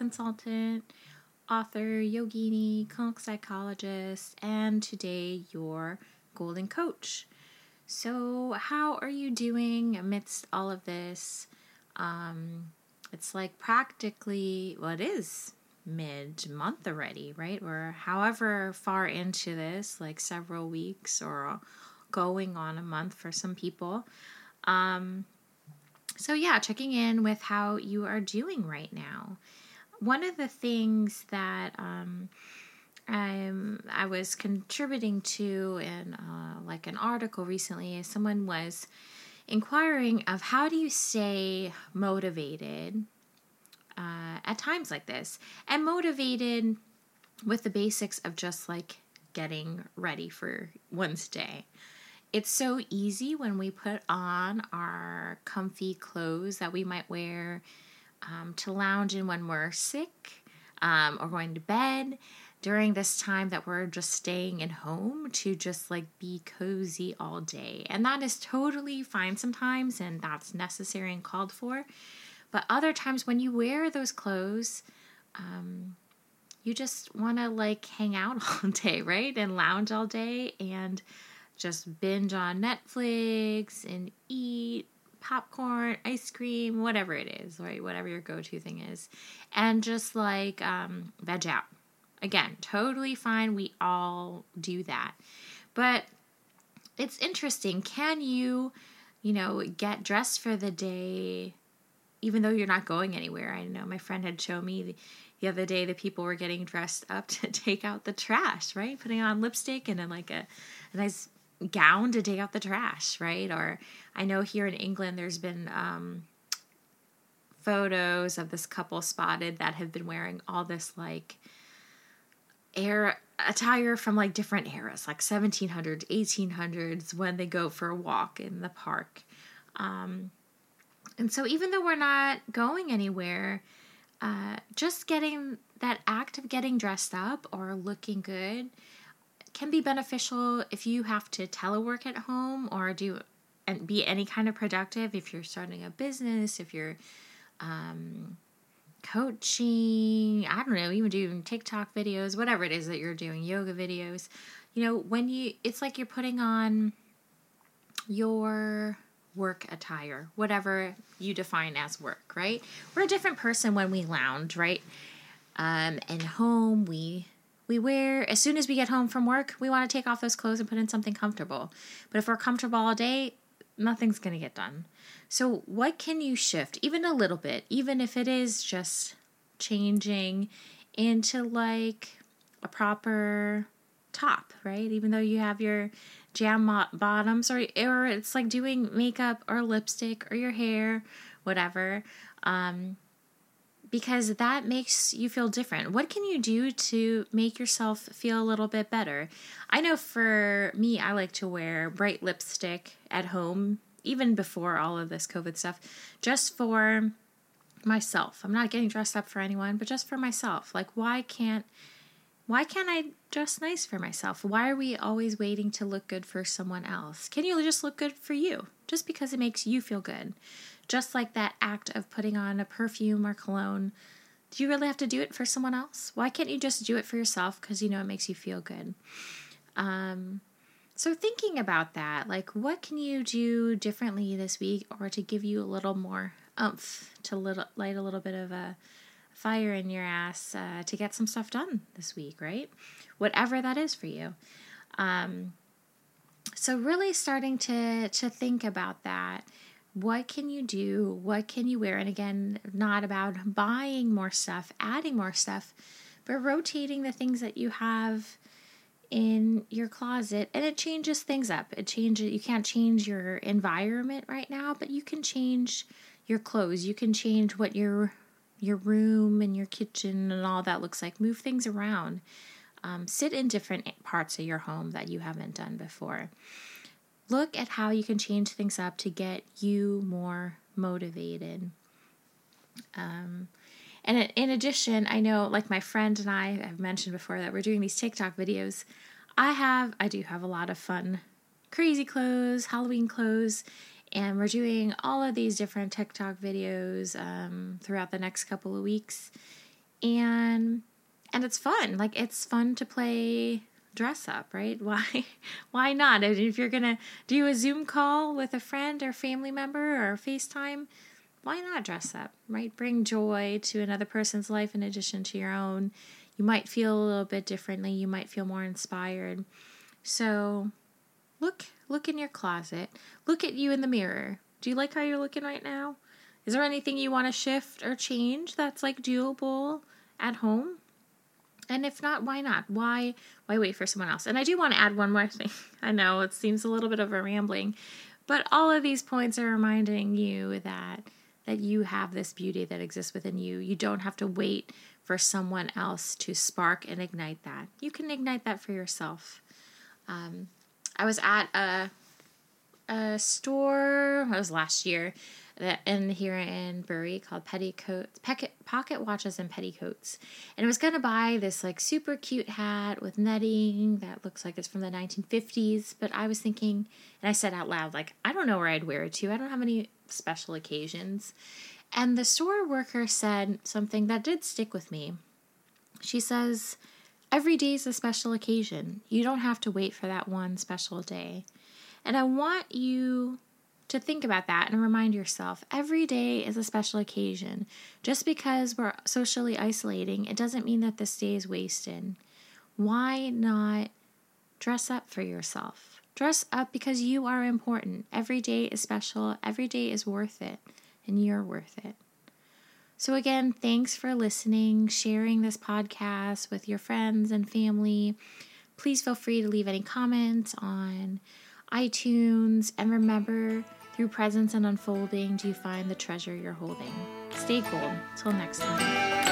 consultant, author, yogini, clinical psychologist, and today your golden coach. So, how are you doing amidst all of this? Um, it's like practically, well, it is mid month already, right? Or however far into this, like several weeks or going on a month for some people. Um, so, yeah, checking in with how you are doing right now. One of the things that um, I'm, I was contributing to in uh, like an article recently is someone was inquiring of how do you stay motivated uh, at times like this and motivated with the basics of just like getting ready for one's day. It's so easy when we put on our comfy clothes that we might wear um, to lounge in when we're sick um, or going to bed during this time that we're just staying at home to just like be cozy all day. And that is totally fine sometimes, and that's necessary and called for. But other times when you wear those clothes, um, you just want to like hang out all day, right? And lounge all day and just binge on Netflix and eat popcorn, ice cream, whatever it is, right? Whatever your go to thing is. And just like um, veg out. Again, totally fine. We all do that. But it's interesting. Can you, you know, get dressed for the day even though you're not going anywhere? I know my friend had shown me the, the other day that people were getting dressed up to take out the trash, right? Putting on lipstick and then like a, a nice gown to take out the trash, right? Or I know here in England there's been um, photos of this couple spotted that have been wearing all this like air attire from like different eras, like 1700s, 1800s, when they go for a walk in the park. Um, and so, even though we're not going anywhere, uh, just getting that act of getting dressed up or looking good can be beneficial if you have to telework at home or do and be any kind of productive. If you're starting a business, if you're um, coaching, I don't know, even doing TikTok videos, whatever it is that you're doing, yoga videos. You know, when you, it's like you're putting on your work attire, whatever you define as work, right? We're a different person when we lounge, right? Um, and home, we we wear as soon as we get home from work, we want to take off those clothes and put in something comfortable. But if we're comfortable all day, nothing's going to get done. So, what can you shift, even a little bit, even if it is just changing into like a proper top, right? Even though you have your jam bottoms, or or it's like doing makeup or lipstick or your hair, whatever. Um, because that makes you feel different. What can you do to make yourself feel a little bit better? I know for me, I like to wear bright lipstick at home even before all of this COVID stuff, just for myself. I'm not getting dressed up for anyone, but just for myself. Like why can't why can't I dress nice for myself? Why are we always waiting to look good for someone else? Can you just look good for you? Just because it makes you feel good. Just like that act of putting on a perfume or cologne. Do you really have to do it for someone else? Why can't you just do it for yourself because you know it makes you feel good? Um, so, thinking about that, like what can you do differently this week or to give you a little more umph to little, light a little bit of a fire in your ass uh, to get some stuff done this week, right? Whatever that is for you. Um, so, really starting to, to think about that. What can you do? What can you wear? And again, not about buying more stuff, adding more stuff, but rotating the things that you have in your closet and it changes things up. It changes you can't change your environment right now, but you can change your clothes. You can change what your your room and your kitchen and all that looks like. Move things around. Um, sit in different parts of your home that you haven't done before. Look at how you can change things up to get you more motivated. Um, and in addition, I know, like my friend and I have mentioned before, that we're doing these TikTok videos. I have, I do have a lot of fun, crazy clothes, Halloween clothes, and we're doing all of these different TikTok videos um, throughout the next couple of weeks. and and it's fun. Like it's fun to play dress up, right? Why why not? If you're going to do a Zoom call with a friend or family member or FaceTime, why not dress up, right? Bring joy to another person's life in addition to your own. You might feel a little bit differently. You might feel more inspired. So, look look in your closet. Look at you in the mirror. Do you like how you're looking right now? Is there anything you want to shift or change that's like doable at home? And if not, why not? Why why wait for someone else? And I do want to add one more thing. I know it seems a little bit of a rambling, but all of these points are reminding you that that you have this beauty that exists within you. You don't have to wait for someone else to spark and ignite that. You can ignite that for yourself. Um, I was at a a store. It was last year, in here in Bury called Petticoats, Pocket, Pocket Watches and Petticoats. And I was going to buy this like super cute hat with netting that looks like it's from the 1950s. But I was thinking, and I said out loud, like, I don't know where I'd wear it to. I don't have any special occasions. And the store worker said something that did stick with me. She says, Every day is a special occasion. You don't have to wait for that one special day. And I want you to think about that and remind yourself every day is a special occasion. Just because we're socially isolating, it doesn't mean that this day is wasted. Why not dress up for yourself? Dress up because you are important. Every day is special, every day is worth it, and you're worth it. So, again, thanks for listening, sharing this podcast with your friends and family. Please feel free to leave any comments on iTunes, and remember, through presence and unfolding do you find the treasure you're holding. Stay gold. Till next time.